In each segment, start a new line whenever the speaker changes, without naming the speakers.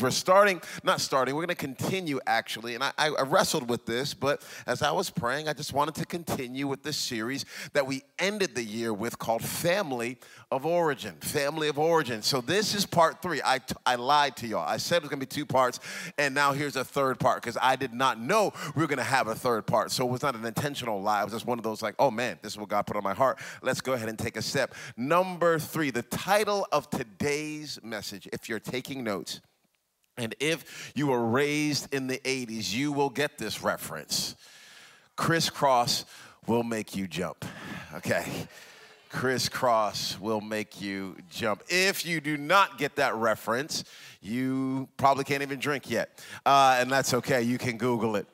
We're starting, not starting, we're going to continue actually. And I, I, wrestled with this, but as I was praying, I just wanted to continue with this series that we ended the year with called Family of Origin. Family of Origin. So this is part three. I, I lied to y'all. I said it was going to be two parts, and now here's a third part because I did not know we were going to have a third part. So it was not an intentional lie. It was just one of those like, oh man, this is what God put on my heart. Let's go ahead and take a step. Number three, the title of today's message, if you're taking notes, and if you were raised in the 80s, you will get this reference. Crisscross will make you jump. Okay. Crisscross will make you jump. If you do not get that reference, you probably can't even drink yet. Uh, and that's okay, you can Google it.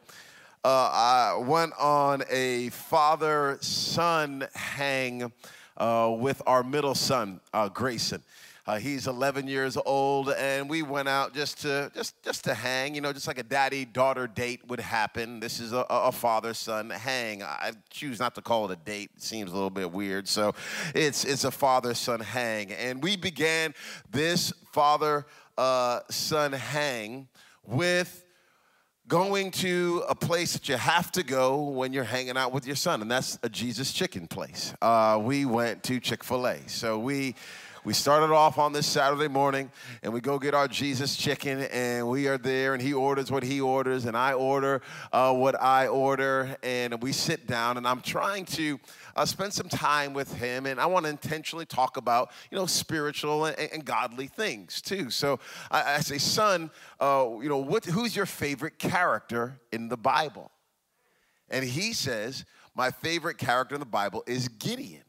Uh, I went on a father son hang uh, with our middle son, uh, Grayson. Uh, he's 11 years old, and we went out just to just just to hang. You know, just like a daddy-daughter date would happen. This is a, a father-son hang. I choose not to call it a date. It seems a little bit weird. So, it's it's a father-son hang, and we began this father-son hang with going to a place that you have to go when you're hanging out with your son, and that's a Jesus Chicken place. Uh, we went to Chick Fil A, so we we started off on this Saturday morning and we go get our Jesus chicken and we are there and he orders what he orders and I order uh, what I order and we sit down and I'm trying to uh, spend some time with him and I want to intentionally talk about, you know, spiritual and, and godly things too. So I, I say, son, uh, you know, what, who's your favorite character in the Bible? And he says, my favorite character in the Bible is Gideon.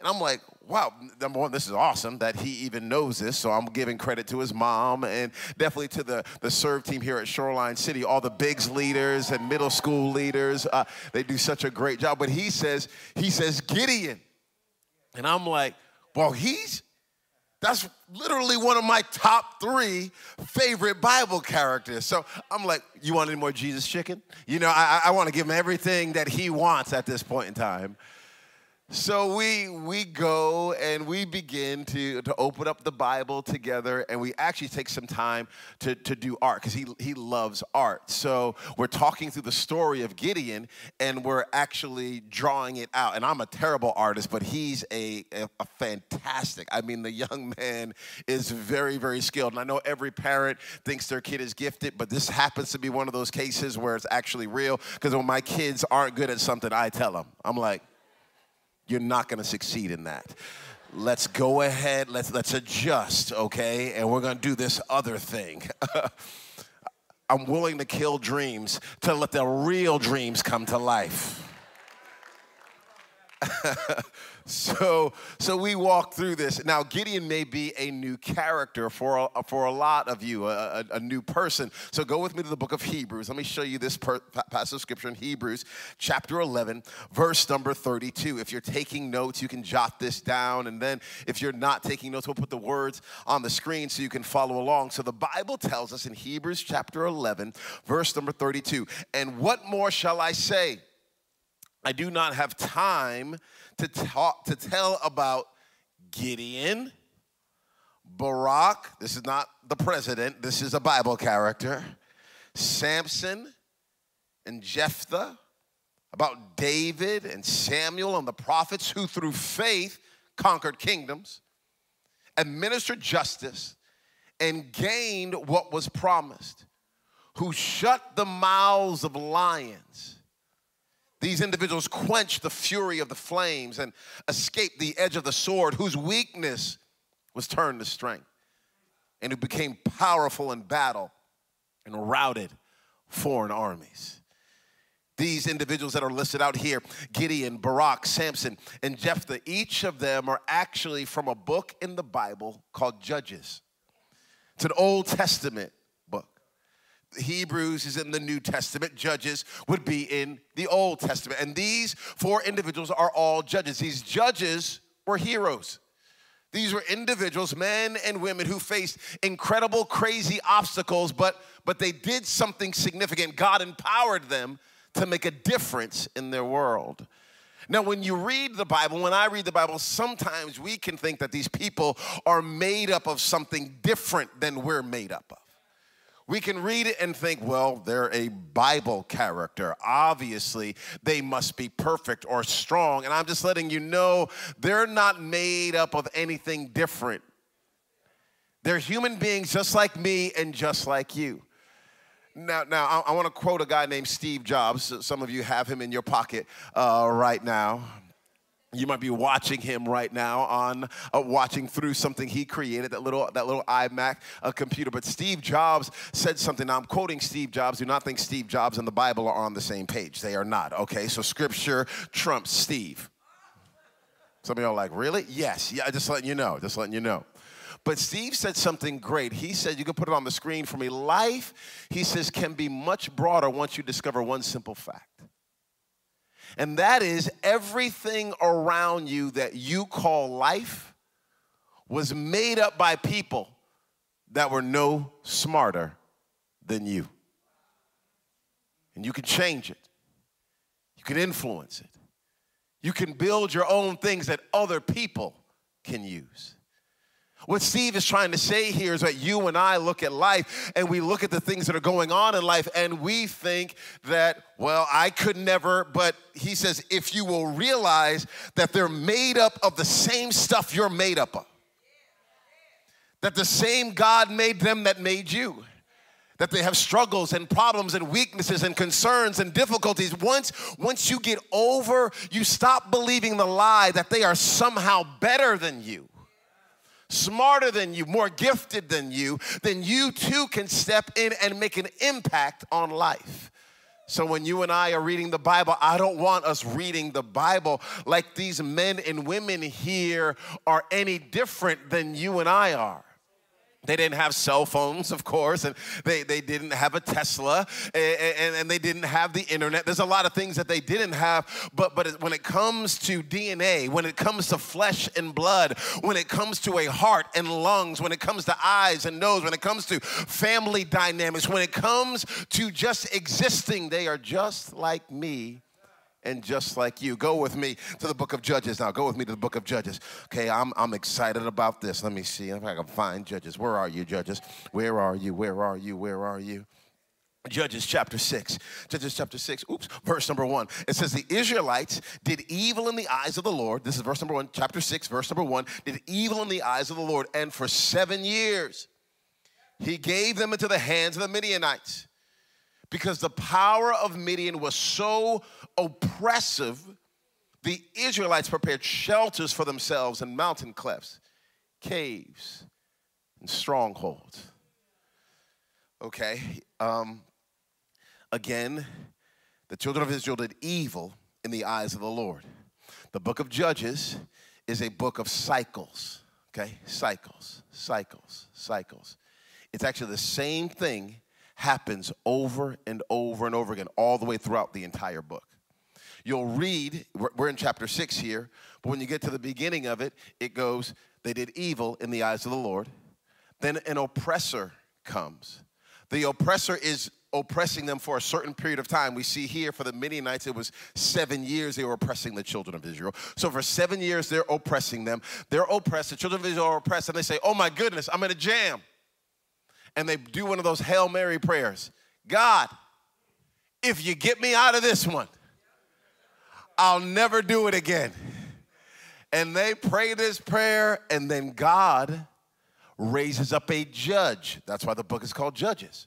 And I'm like, wow, number one, this is awesome that he even knows this. So I'm giving credit to his mom and definitely to the, the serve team here at Shoreline City, all the bigs leaders and middle school leaders. Uh, they do such a great job. But he says, he says Gideon. And I'm like, well, he's that's literally one of my top three favorite Bible characters. So I'm like, you want any more Jesus chicken? You know, I, I want to give him everything that he wants at this point in time. So we we go and we begin to, to open up the Bible together and we actually take some time to, to do art because he, he loves art. So we're talking through the story of Gideon and we're actually drawing it out. And I'm a terrible artist, but he's a, a, a fantastic. I mean, the young man is very, very skilled. And I know every parent thinks their kid is gifted, but this happens to be one of those cases where it's actually real because when my kids aren't good at something, I tell them. I'm like, you're not going to succeed in that. Let's go ahead, let's, let's adjust, okay? And we're going to do this other thing. I'm willing to kill dreams to let the real dreams come to life. so, so we walk through this. Now, Gideon may be a new character for a, for a lot of you, a, a, a new person. So go with me to the book of Hebrews. Let me show you this per, passage of scripture in Hebrews, chapter 11, verse number 32. If you're taking notes, you can jot this down. And then if you're not taking notes, we'll put the words on the screen so you can follow along. So the Bible tells us in Hebrews chapter 11, verse number 32, and what more shall I say? I do not have time to talk to tell about Gideon, Barak, this is not the president, this is a Bible character, Samson and Jephthah, about David and Samuel and the prophets who through faith conquered kingdoms, administered justice, and gained what was promised, who shut the mouths of lions these individuals quenched the fury of the flames and escaped the edge of the sword, whose weakness was turned to strength, and who became powerful in battle and routed foreign armies. These individuals that are listed out here Gideon, Barak, Samson, and Jephthah each of them are actually from a book in the Bible called Judges. It's an Old Testament Hebrews is in the New Testament, Judges would be in the Old Testament. And these four individuals are all judges. These judges were heroes. These were individuals, men and women, who faced incredible, crazy obstacles, but, but they did something significant. God empowered them to make a difference in their world. Now, when you read the Bible, when I read the Bible, sometimes we can think that these people are made up of something different than we're made up of. We can read it and think, well, they're a Bible character. Obviously, they must be perfect or strong. And I'm just letting you know they're not made up of anything different. They're human beings just like me and just like you. Now, now I, I want to quote a guy named Steve Jobs. Some of you have him in your pocket uh, right now. You might be watching him right now on uh, watching through something he created, that little that little iMac uh, computer. But Steve Jobs said something. Now I'm quoting Steve Jobs. Do not think Steve Jobs and the Bible are on the same page. They are not. Okay, so Scripture trumps Steve. Some of y'all like, really? Yes. Yeah. Just letting you know. Just letting you know. But Steve said something great. He said, you can put it on the screen for me. Life, he says, can be much broader once you discover one simple fact. And that is everything around you that you call life was made up by people that were no smarter than you. And you can change it, you can influence it, you can build your own things that other people can use. What Steve is trying to say here is that you and I look at life and we look at the things that are going on in life and we think that, well, I could never, but he says, if you will realize that they're made up of the same stuff you're made up of, that the same God made them that made you that they have struggles and problems and weaknesses and concerns and difficulties. Once once you get over you stop believing the lie that they are somehow better than you smarter than you, more gifted than you, then you too can step in and make an impact on life. So when you and I are reading the Bible, I don't want us reading the Bible like these men and women here are any different than you and I are. They didn't have cell phones, of course, and they, they didn't have a Tesla, and, and, they didn't have the internet. There's a lot of things that they didn't have, but, but when it comes to DNA, when it comes to flesh and blood, when it comes to a heart and lungs, when it comes to eyes and nose, when it comes to family dynamics, when it comes to just existing, they are just like me and just like you. Go with me to the book of Judges now. Go with me to the book of Judges. Okay, I'm, I'm excited about this. Let me see if I can find Judges. Where are you, Judges? Where are you? Where are you? Where are you? Judges chapter 6. Judges chapter 6, oops, verse number 1. It says, The Israelites did evil in the eyes of the Lord. This is verse number 1, chapter 6, verse number 1. Did evil in the eyes of the Lord. And for seven years, he gave them into the hands of the Midianites because the power of Midian was so oppressive, the Israelites prepared shelters for themselves in mountain clefts, caves, and strongholds. Okay, um, again, the children of Israel did evil in the eyes of the Lord. The book of Judges is a book of cycles, okay? Cycles, cycles, cycles. It's actually the same thing happens over and over and over again, all the way throughout the entire book. You'll read, we're in chapter six here, but when you get to the beginning of it, it goes, They did evil in the eyes of the Lord. Then an oppressor comes. The oppressor is oppressing them for a certain period of time. We see here for the Midianites, it was seven years they were oppressing the children of Israel. So for seven years, they're oppressing them. They're oppressed. The children of Israel are oppressed, and they say, Oh my goodness, I'm in a jam and they do one of those Hail Mary prayers God, if you get me out of this one, I'll never do it again. And they pray this prayer, and then God raises up a judge. That's why the book is called Judges.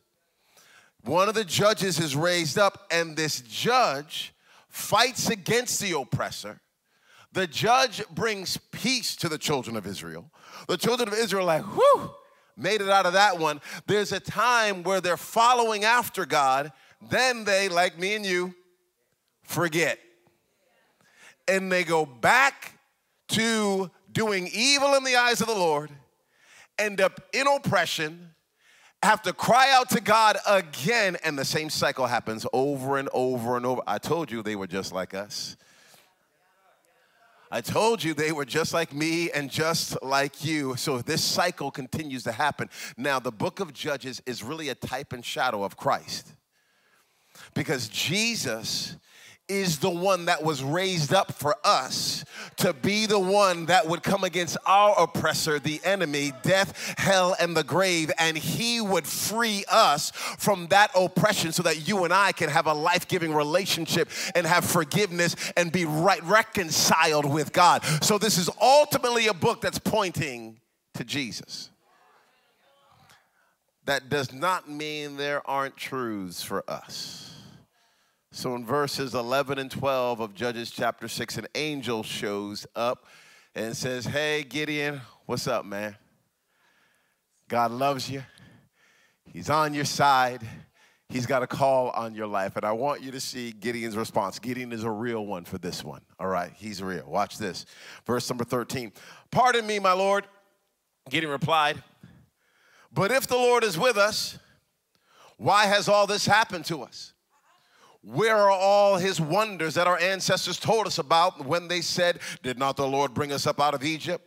One of the judges is raised up, and this judge fights against the oppressor. The judge brings peace to the children of Israel. The children of Israel like, whew, made it out of that one. There's a time where they're following after God, then they, like me and you, forget. And they go back to doing evil in the eyes of the Lord, end up in oppression, have to cry out to God again, and the same cycle happens over and over and over. I told you they were just like us. I told you they were just like me and just like you. So this cycle continues to happen. Now, the book of Judges is really a type and shadow of Christ because Jesus is the one that was raised up for us to be the one that would come against our oppressor, the enemy, death, hell, and the grave, and he would free us from that oppression so that you and I can have a life giving relationship and have forgiveness and be right reconciled with God. So, this is ultimately a book that's pointing to Jesus. That does not mean there aren't truths for us. So in verses 11 and 12 of Judges chapter 6, an angel shows up and says, Hey, Gideon, what's up, man? God loves you. He's on your side. He's got a call on your life. And I want you to see Gideon's response. Gideon is a real one for this one. All right, he's real. Watch this. Verse number 13. Pardon me, my Lord. Gideon replied, But if the Lord is with us, why has all this happened to us? Where are all his wonders that our ancestors told us about when they said, Did not the Lord bring us up out of Egypt?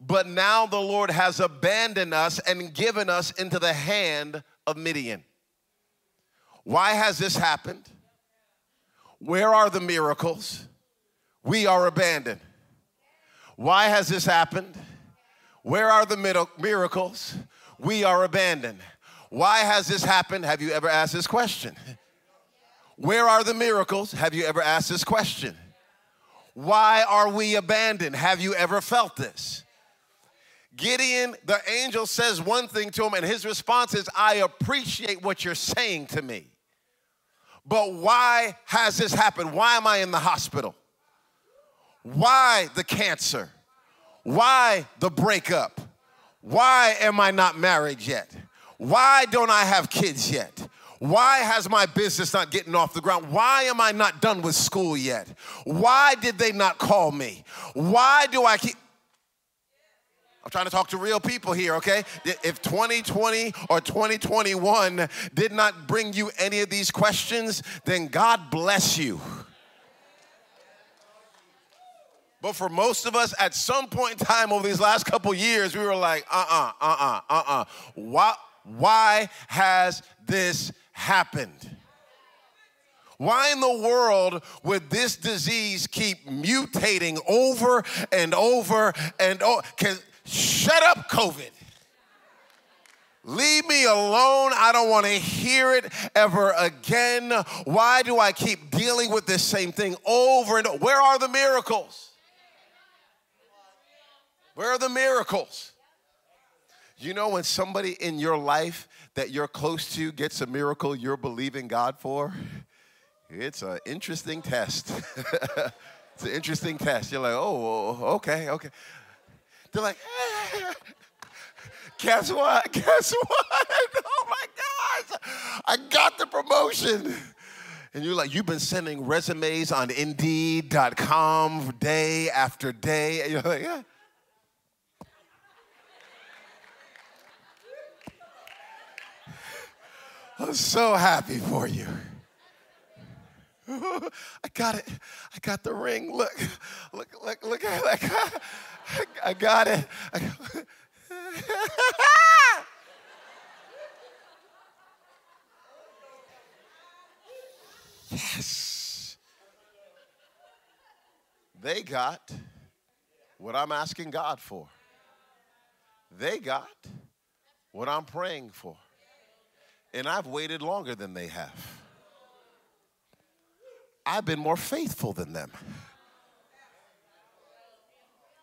But now the Lord has abandoned us and given us into the hand of Midian. Why has this happened? Where are the miracles? We are abandoned. Why has this happened? Where are the miracles? We are abandoned. Why has this happened? Have you ever asked this question? Where are the miracles? Have you ever asked this question? Why are we abandoned? Have you ever felt this? Gideon, the angel says one thing to him, and his response is, I appreciate what you're saying to me. But why has this happened? Why am I in the hospital? Why the cancer? Why the breakup? Why am I not married yet? Why don't I have kids yet? Why has my business not getting off the ground? Why am I not done with school yet? Why did they not call me? Why do I keep. I'm trying to talk to real people here, okay? If 2020 or 2021 did not bring you any of these questions, then God bless you. But for most of us, at some point in time over these last couple years, we were like, uh uh-uh, uh, uh uh, uh uh. Why, why has this happened? Why in the world would this disease keep mutating over and over and over? Shut up, COVID. Leave me alone. I don't want to hear it ever again. Why do I keep dealing with this same thing over and over? Where are the miracles? Where are the miracles? You know, when somebody in your life that you're close to gets a miracle you're believing God for, it's an interesting test. it's an interesting test. You're like, oh, okay, okay. They're like, guess what? Guess what? Oh my gosh, I got the promotion. And you're like, you've been sending resumes on Indeed.com day after day. And you're like, yeah. I'm so happy for you. I got it. I got the ring. Look, look, look, look at it. I got it. yes. They got what I'm asking God for. They got what I'm praying for. And I've waited longer than they have. I've been more faithful than them.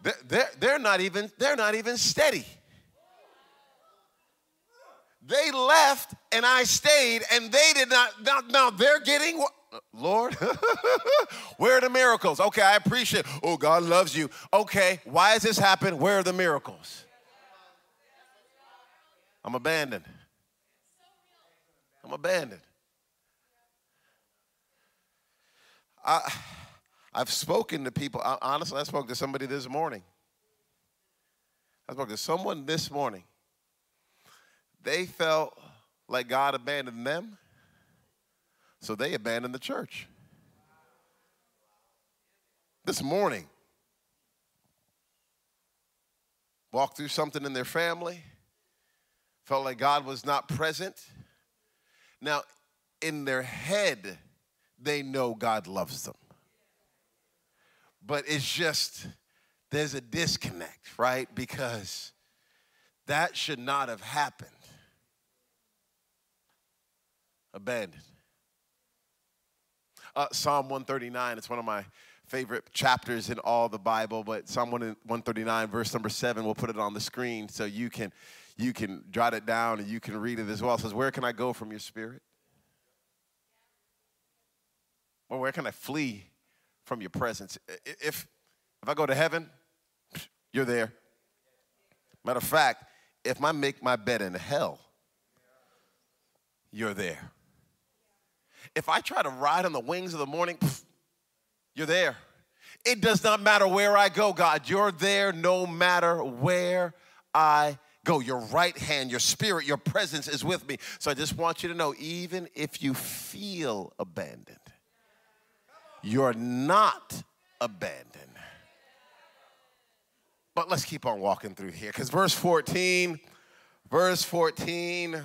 They're, they're, they're, not even, they're not even steady. They left and I stayed and they did not. Now, now they're getting, Lord, where are the miracles? Okay, I appreciate Oh, God loves you. Okay, why has this happened? Where are the miracles? I'm abandoned. I'm abandoned. I, I've spoken to people. I, honestly, I spoke to somebody this morning. I spoke to someone this morning. They felt like God abandoned them, so they abandoned the church. This morning, walked through something in their family, felt like God was not present now, in their head, they know God loves them. But it's just, there's a disconnect, right? Because that should not have happened. Abandoned. Uh, Psalm 139, it's one of my favorite chapters in all the Bible, but Psalm 139, verse number seven, we'll put it on the screen so you can you can jot it down and you can read it as well. It says, Where can I go from your spirit? Or where can I flee from your presence? If if I go to heaven, you're there. Matter of fact, if I make my bed in hell, you're there. If I try to ride on the wings of the morning, you're there. It does not matter where I go, God. You're there no matter where I go. Your right hand, your spirit, your presence is with me. So I just want you to know even if you feel abandoned, you're not abandoned. But let's keep on walking through here because verse 14, verse 14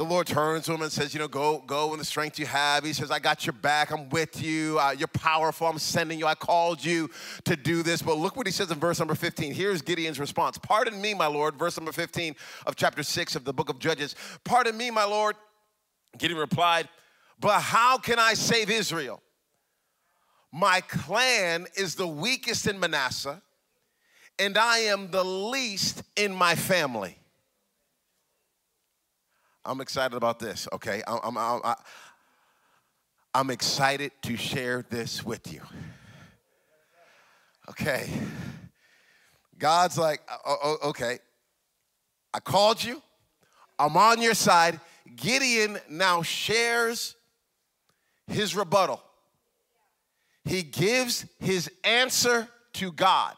the Lord turns to him and says, You know, go, go in the strength you have. He says, I got your back. I'm with you. Uh, you're powerful. I'm sending you. I called you to do this. But look what he says in verse number 15. Here's Gideon's response Pardon me, my Lord. Verse number 15 of chapter 6 of the book of Judges. Pardon me, my Lord. Gideon replied, But how can I save Israel? My clan is the weakest in Manasseh, and I am the least in my family. I'm excited about this, okay? I'm, I'm, I'm, I'm excited to share this with you. Okay. God's like, okay, I called you, I'm on your side. Gideon now shares his rebuttal. He gives his answer to God.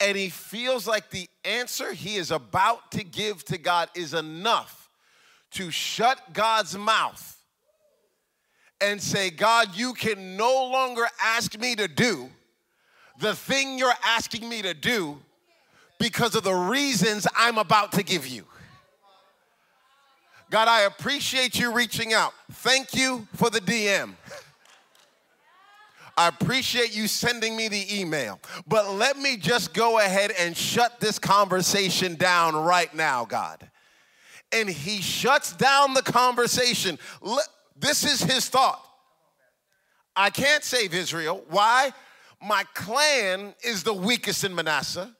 And he feels like the answer he is about to give to God is enough to shut God's mouth and say, God, you can no longer ask me to do the thing you're asking me to do because of the reasons I'm about to give you. God, I appreciate you reaching out. Thank you for the DM. I appreciate you sending me the email. But let me just go ahead and shut this conversation down right now, God and he shuts down the conversation. This is his thought. I can't save Israel. Why? My clan is the weakest in Manasseh,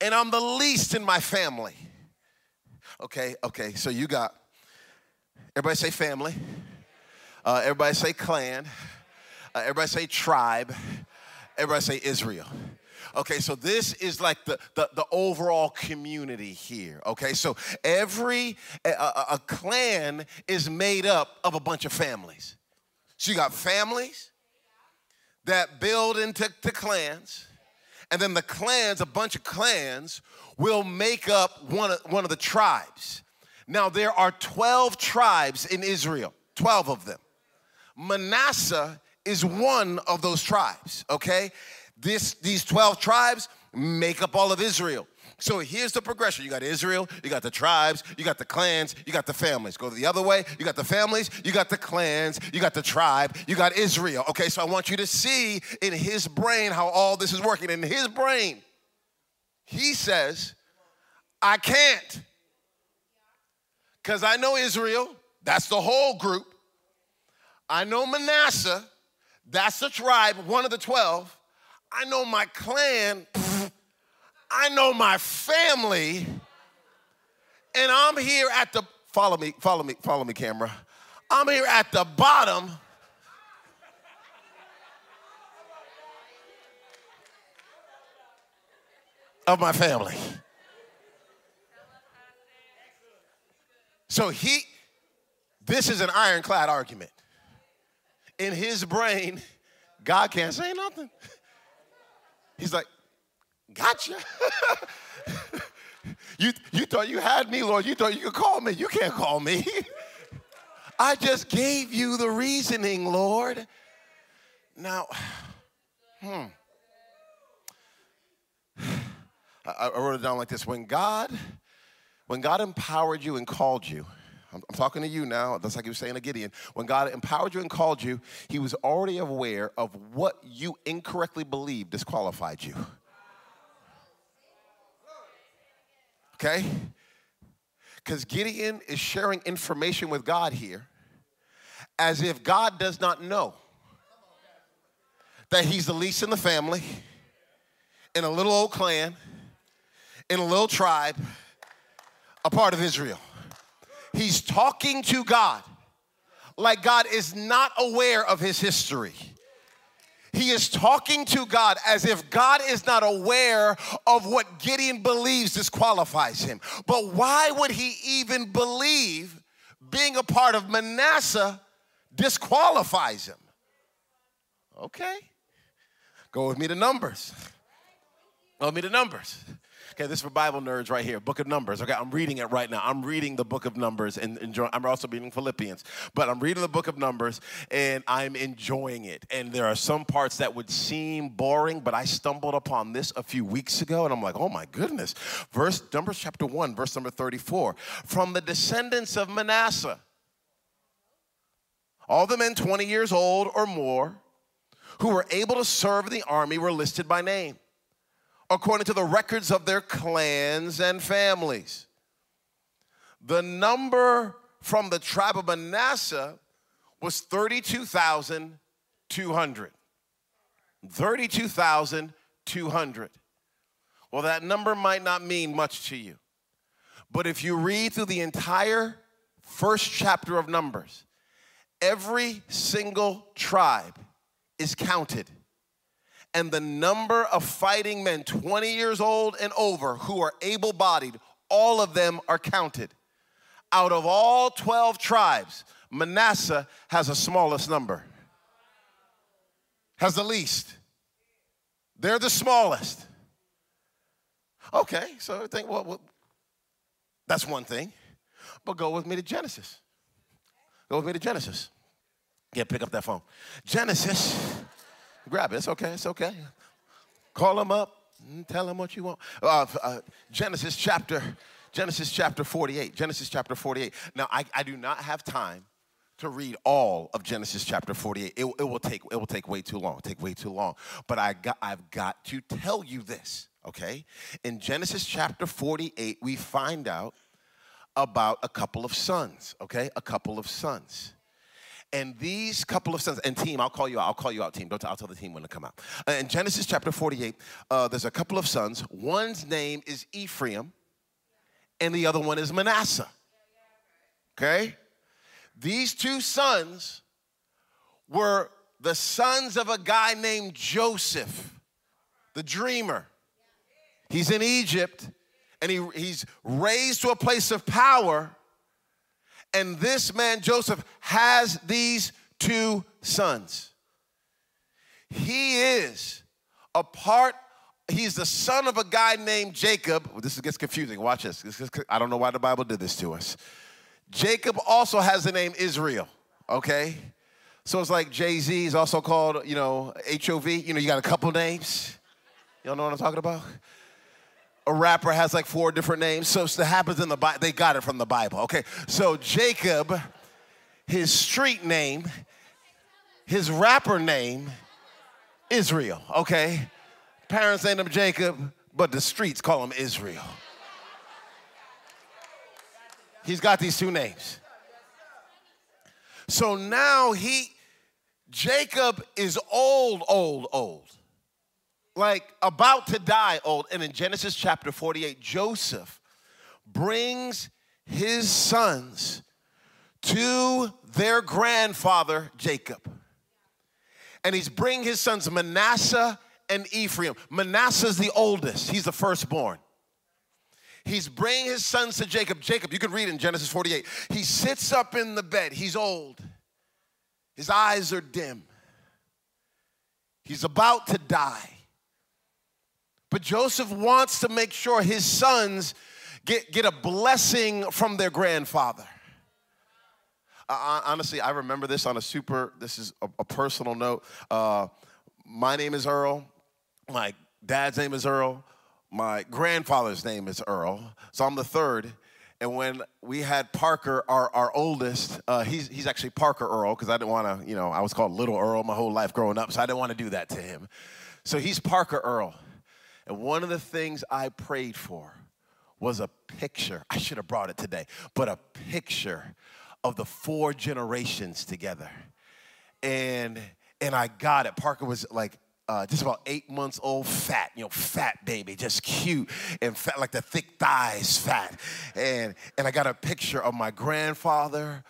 and I'm the least in my family. Okay, okay, so you got, everybody say family, uh, everybody say clan, uh, everybody say tribe, everybody say Israel. Okay, so this is like the, the, the overall community here. Okay, so every a, a, a clan is made up of a bunch of families. So you got families that build into the clans, and then the clans, a bunch of clans, will make up one of, one of the tribes. Now, there are 12 tribes in Israel, 12 of them. Manasseh is one of those tribes, okay? This, these 12 tribes make up all of Israel. So here's the progression. You got Israel, you got the tribes, you got the clans, you got the families. Go the other way, you got the families, you got the clans, you got the tribe, you got Israel. Okay, so I want you to see in his brain how all this is working. In his brain, he says, I can't. Because I know Israel, that's the whole group. I know Manasseh, that's the tribe, one of the 12. I know my clan, I know my family, and I'm here at the follow me, follow me, follow me, camera. I'm here at the bottom. Of my family. So he, this is an ironclad argument. In his brain, God can't say nothing. He's like, Gotcha. you, you thought you had me, Lord. You thought you could call me. You can't call me. I just gave you the reasoning, Lord. Now, hmm. I, I wrote it down like this when God, when God empowered you and called you, I'm, I'm talking to you now. That's like he was saying to Gideon. When God empowered you and called you, he was already aware of what you incorrectly believed disqualified you. Okay? Because Gideon is sharing information with God here as if God does not know that he's the least in the family, in a little old clan, in a little tribe, a part of Israel. He's talking to God like God is not aware of his history. He is talking to God as if God is not aware of what Gideon believes disqualifies him. But why would he even believe being a part of Manasseh disqualifies him? Okay. Go with me to Numbers. Go with me to Numbers. Okay, this is for Bible nerds right here. Book of Numbers. Okay, I'm reading it right now. I'm reading the book of Numbers and. I'm also reading Philippians, but I'm reading the book of Numbers and I'm enjoying it. And there are some parts that would seem boring, but I stumbled upon this a few weeks ago, and I'm like, oh my goodness. Verse Numbers chapter one, verse number 34. From the descendants of Manasseh, all the men 20 years old or more who were able to serve the army were listed by name according to the records of their clans and families. The number from the tribe of Manasseh was 32,200. 32,200. Well, that number might not mean much to you. But if you read through the entire first chapter of Numbers, every single tribe is counted and the number of fighting men 20 years old and over who are able bodied, all of them are counted. Out of all 12 tribes, Manasseh has the smallest number, has the least. They're the smallest. Okay, so I think, well, well, that's one thing. But go with me to Genesis. Go with me to Genesis. Yeah, pick up that phone. Genesis Grab it. It's okay. It's okay. Call them up and tell them what you want. Uh, uh, Genesis chapter Genesis chapter 48. Genesis chapter 48. Now, I, I do not have time to read all of Genesis chapter 48. It, it, will take it will take way too long. Take way too long. But I got I've got to tell you this, okay? In Genesis chapter 48, we find out about a couple of sons, okay? A couple of sons. And these couple of sons, and team, I'll call you out. I'll call you out, team. Don't I'll tell the team when to come out. Uh, in Genesis chapter 48, uh, there's a couple of sons. One's name is Ephraim, and the other one is Manasseh. Okay? These two sons were the sons of a guy named Joseph, the dreamer. He's in Egypt, and he, he's raised to a place of power and this man, Joseph, has these two sons. He is a part, he's the son of a guy named Jacob. This gets confusing. Watch this. this I don't know why the Bible did this to us. Jacob also has the name Israel, okay? So it's like Jay Z is also called, you know, HOV. You know, you got a couple names. Y'all know what I'm talking about? A rapper has like four different names. So it happens in the Bible. They got it from the Bible. Okay. So Jacob, his street name, his rapper name, Israel. Okay. Parents named him Jacob, but the streets call him Israel. He's got these two names. So now he, Jacob is old, old, old like about to die old. And in Genesis chapter 48, Joseph brings his sons to their grandfather Jacob. And he's bringing his sons Manasseh and Ephraim. Manasseh's the oldest, he's the firstborn. He's bringing his sons to Jacob. Jacob, you can read in Genesis 48. He sits up in the bed. He's old. His eyes are dim. He's about to die. But Joseph wants to make sure his sons get, get a blessing from their grandfather. Honestly, I remember this on a super, this is a, a personal note. Uh, my name is Earl. My dad's name is Earl. My grandfather's name is Earl. So I'm the third. And when we had Parker, our, our oldest, uh, he's, he's actually Parker Earl, because I didn't want to, you know, I was called Little Earl my whole life growing up, so I didn't want to do that to him. So he's Parker Earl. And one of the things I prayed for was a picture. I should have brought it today, but a picture of the four generations together. And and I got it. Parker was like uh, just about eight months old, fat, you know, fat baby, just cute and fat, like the thick thighs, fat. And, and I got a picture of my grandfather,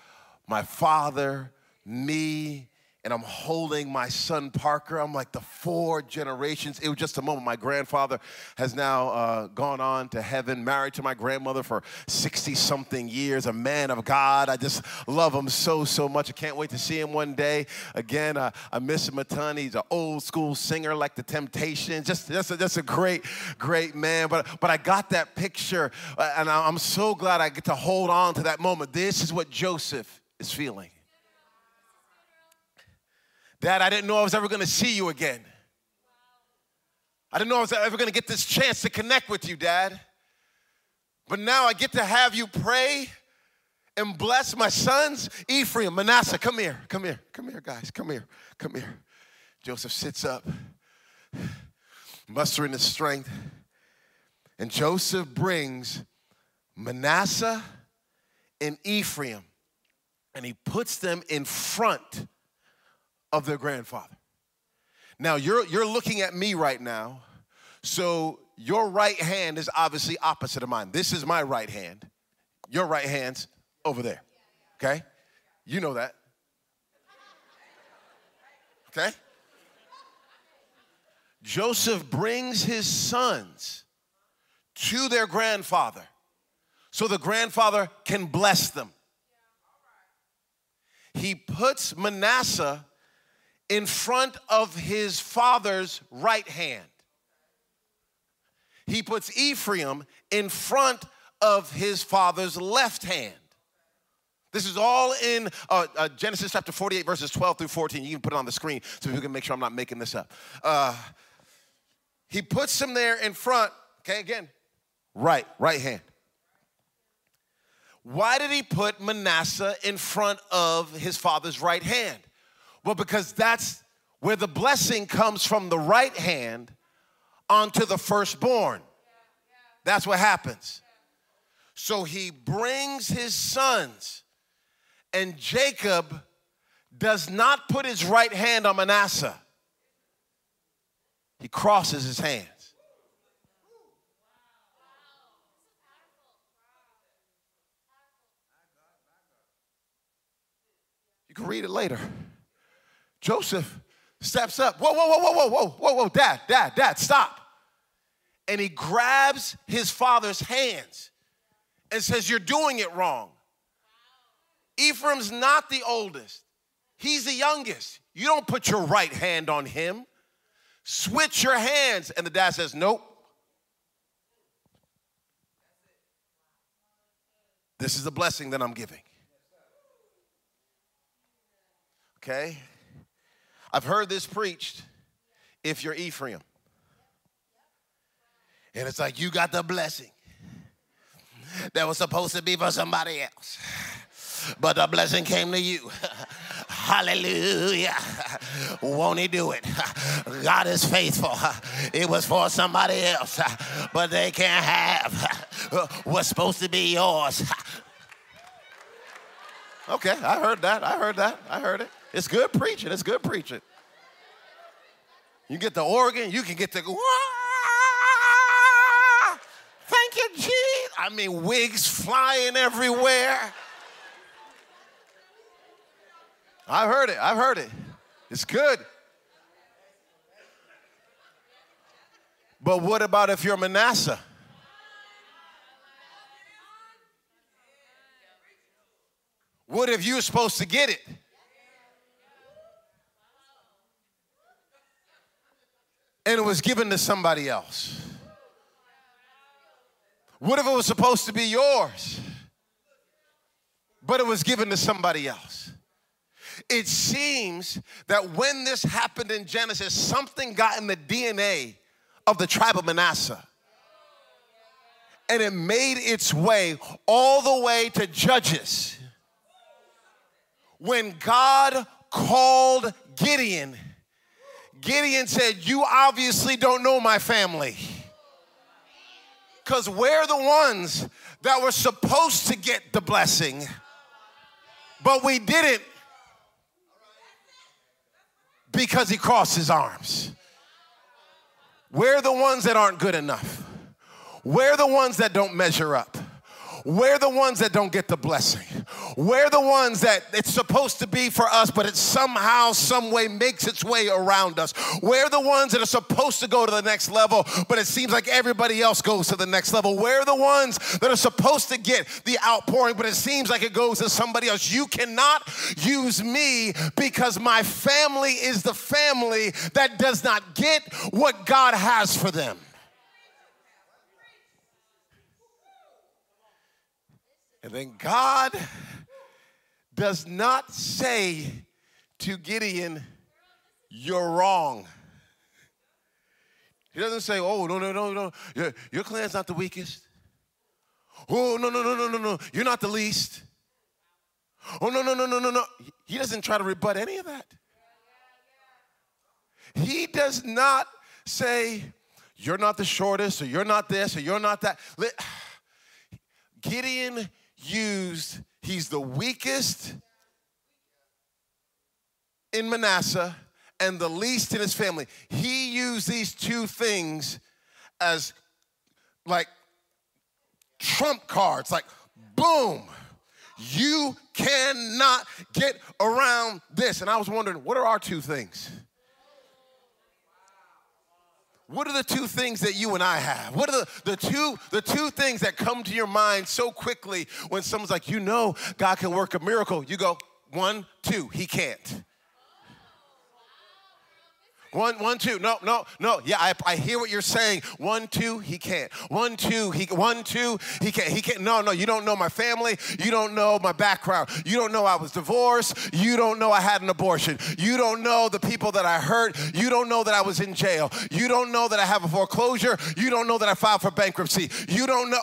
my father, me, and I'm holding my son Parker. I'm like the four generations. It was just a moment. My grandfather has now uh, gone on to heaven, married to my grandmother for 60 something years, a man of God. I just love him so, so much. I can't wait to see him one day. Again, uh, I miss him a ton. He's an old school singer like the Temptations. Just, just, a, just a great, great man. But, but I got that picture, uh, and I'm so glad I get to hold on to that moment. This is what Joseph is feeling. Dad, I didn't know I was ever gonna see you again. I didn't know I was ever gonna get this chance to connect with you, Dad. But now I get to have you pray and bless my sons, Ephraim, Manasseh. Come here, come here, come here, guys, come here, come here. Joseph sits up, mustering his strength, and Joseph brings Manasseh and Ephraim, and he puts them in front of their grandfather. Now, you're, you're looking at me right now, so your right hand is obviously opposite of mine. This is my right hand. Your right hand's over there. Okay? You know that. Okay? Joseph brings his sons to their grandfather so the grandfather can bless them. He puts Manasseh in front of his father's right hand. He puts Ephraim in front of his father's left hand. This is all in uh, uh, Genesis chapter 48, verses 12 through 14. You can put it on the screen so you can make sure I'm not making this up. Uh, he puts him there in front, okay, again, right, right hand. Why did he put Manasseh in front of his father's right hand? Well, because that's where the blessing comes from the right hand onto the firstborn. That's what happens. So he brings his sons, and Jacob does not put his right hand on Manasseh, he crosses his hands. You can read it later. Joseph steps up. Whoa, whoa, whoa, whoa, whoa, whoa, whoa, dad, dad, dad, stop. And he grabs his father's hands and says, You're doing it wrong. Ephraim's not the oldest, he's the youngest. You don't put your right hand on him. Switch your hands. And the dad says, Nope. This is the blessing that I'm giving. Okay? I've heard this preached if you're Ephraim. And it's like you got the blessing that was supposed to be for somebody else. But the blessing came to you. Hallelujah. Won't he do it? God is faithful. It was for somebody else, but they can't have what's supposed to be yours. Okay, I heard that. I heard that. I heard it. It's good preaching. It's good preaching. You get the organ, you can get the thank you, Jesus. I mean, wigs flying everywhere. I've heard it. I've heard it. It's good. But what about if you're Manasseh? What if you're supposed to get it? And it was given to somebody else? What if it was supposed to be yours, but it was given to somebody else? It seems that when this happened in Genesis, something got in the DNA of the tribe of Manasseh. and it made its way all the way to Judges. When God called Gideon, Gideon said, You obviously don't know my family. Because we're the ones that were supposed to get the blessing, but we didn't because he crossed his arms. We're the ones that aren't good enough. We're the ones that don't measure up. We're the ones that don't get the blessing. We're the ones that it's supposed to be for us, but it somehow, some way makes its way around us. We're the ones that are supposed to go to the next level, but it seems like everybody else goes to the next level. We're the ones that are supposed to get the outpouring, but it seems like it goes to somebody else. You cannot use me because my family is the family that does not get what God has for them. And then God does not say to Gideon, You're wrong. He doesn't say, Oh, no, no, no, no, your, your clan's not the weakest. Oh, no, no, no, no, no, no, you're not the least. Oh, no, no, no, no, no, no. He doesn't try to rebut any of that. He does not say, You're not the shortest, or you're not this, or you're not that. Gideon used, he's the weakest in Manasseh and the least in his family. He used these two things as like trump cards, like boom. You cannot get around this. And I was wondering, what are our two things? What are the two things that you and I have? What are the, the two the two things that come to your mind so quickly when someone's like, you know, God can work a miracle? You go, one, two, he can't. One, one, two. No, no, no. Yeah, I, I hear what you're saying. One, two, he can't. One, two, he one, two, he can't. He can't. No, no, you don't know my family. You don't know my background. You don't know I was divorced. You don't know I had an abortion. You don't know the people that I hurt. You don't know that I was in jail. You don't know that I have a foreclosure. You don't know that I filed for bankruptcy. You don't know.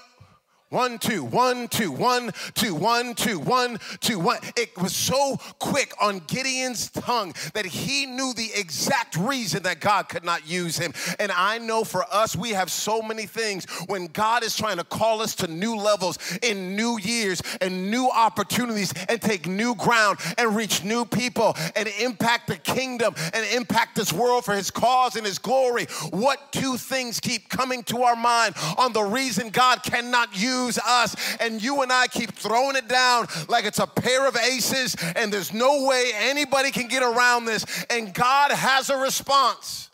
One, two, one, two, one, two, one, two, one, two, one. It was so quick on Gideon's tongue that he knew the exact reason that God could not use him. And I know for us, we have so many things when God is trying to call us to new levels in new years and new opportunities and take new ground and reach new people and impact the kingdom and impact this world for his cause and his glory. What two things keep coming to our mind on the reason God cannot use? Us. And you and I keep throwing it down like it's a pair of aces and there's no way anybody can get around this. And God has a response.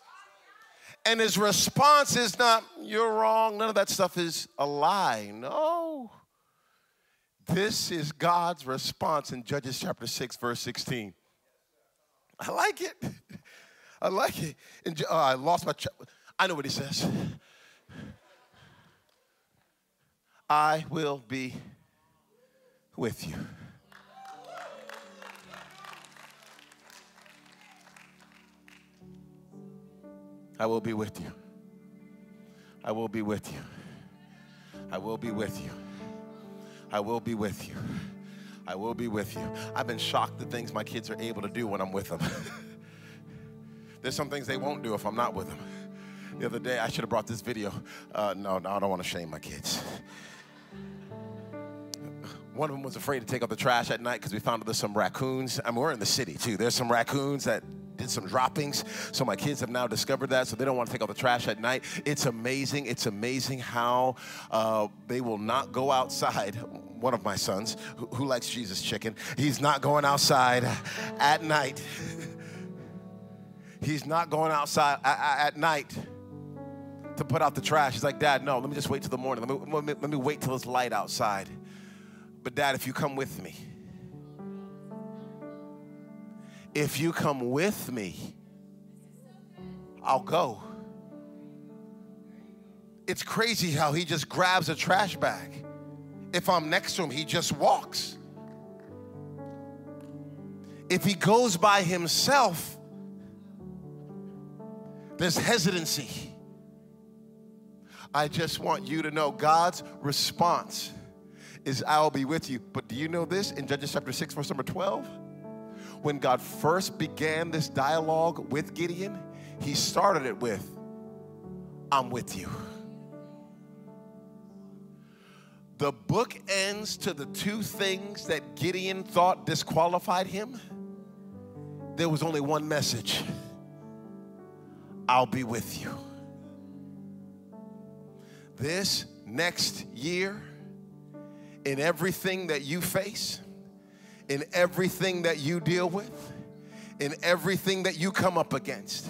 And his response is not, you're wrong. None of that stuff is a lie. No. This is God's response in Judges chapter 6, verse 16. I like it. I like it. And, uh, I lost my. Ch- I know what he says. I will be with you. I will be with you. I will be with you. I will be with you. I will be with you. I will be with you. I've been shocked the things my kids are able to do when I'm with them. There's some things they won't do if I'm not with them. The other day, I should have brought this video. Uh, no, no, I don't want to shame my kids. One of them was afraid to take out the trash at night because we found there's some raccoons. I mean, we're in the city too. There's some raccoons that did some droppings. So my kids have now discovered that, so they don't want to take out the trash at night. It's amazing. It's amazing how uh, they will not go outside. One of my sons, who, who likes Jesus chicken, he's not going outside at night. he's not going outside at, at night to put out the trash. He's like, Dad, no, let me just wait till the morning. Let me, let me, let me wait till it's light outside. But, Dad, if you come with me, if you come with me, I'll go. It's crazy how he just grabs a trash bag. If I'm next to him, he just walks. If he goes by himself, there's hesitancy. I just want you to know God's response is I'll be with you. But do you know this in Judges chapter 6, verse number 12? When God first began this dialogue with Gideon, he started it with, I'm with you. The book ends to the two things that Gideon thought disqualified him. There was only one message I'll be with you. This next year, in everything that you face, in everything that you deal with, in everything that you come up against,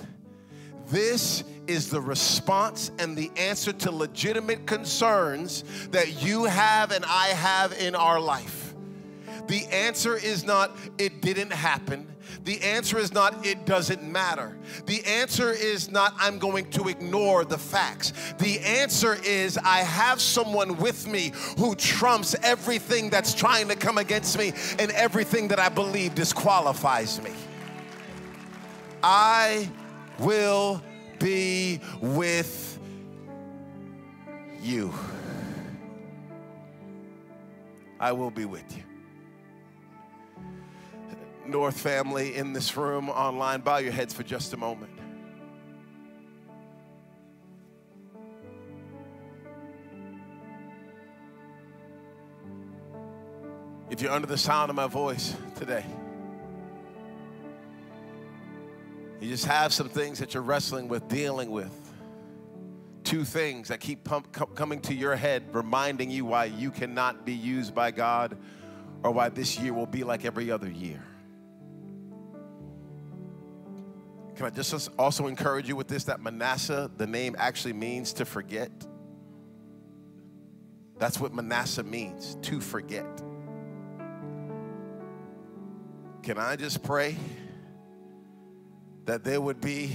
this is the response and the answer to legitimate concerns that you have and I have in our life. The answer is not, it didn't happen. The answer is not, it doesn't matter. The answer is not, I'm going to ignore the facts. The answer is, I have someone with me who trumps everything that's trying to come against me and everything that I believe disqualifies me. I will be with you. I will be with you. North family in this room, online, bow your heads for just a moment. If you're under the sound of my voice today, you just have some things that you're wrestling with, dealing with. Two things that keep pump, coming to your head, reminding you why you cannot be used by God or why this year will be like every other year. Can I just also encourage you with this that Manasseh, the name actually means to forget? That's what Manasseh means, to forget. Can I just pray that there would be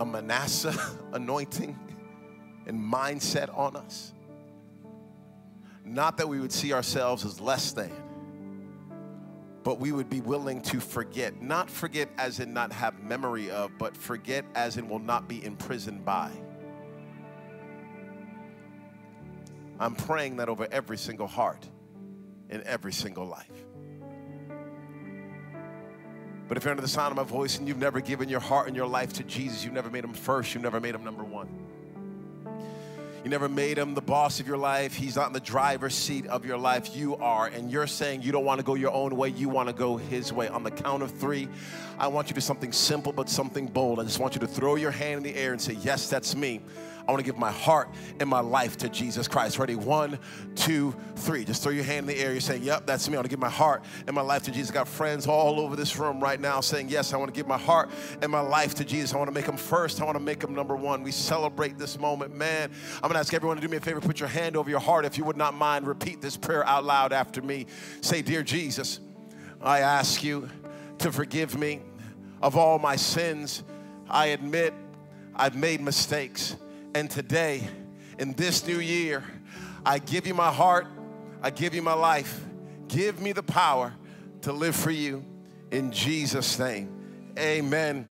a Manasseh anointing and mindset on us? Not that we would see ourselves as less than, but we would be willing to forget. Not forget as in not have memory of, but forget as in will not be imprisoned by. I'm praying that over every single heart in every single life. But if you're under the sound of my voice and you've never given your heart and your life to Jesus, you've never made him first, you've never made him number one. You never made him the boss of your life. He's not in the driver's seat of your life. You are. And you're saying you don't want to go your own way. You want to go his way. On the count of three, I want you to do something simple but something bold. I just want you to throw your hand in the air and say, Yes, that's me. I want to give my heart and my life to Jesus Christ. Ready? One, two, three. Just throw your hand in the air. You're saying, Yep, that's me. I want to give my heart and my life to Jesus. I got friends all over this room right now saying, Yes, I want to give my heart and my life to Jesus. I want to make him first. I want to make him number one. We celebrate this moment. Man, I'm going to ask everyone to do me a favor. Put your hand over your heart if you would not mind. Repeat this prayer out loud after me. Say, Dear Jesus, I ask you to forgive me of all my sins. I admit I've made mistakes. And today, in this new year, I give you my heart, I give you my life. Give me the power to live for you in Jesus' name. Amen.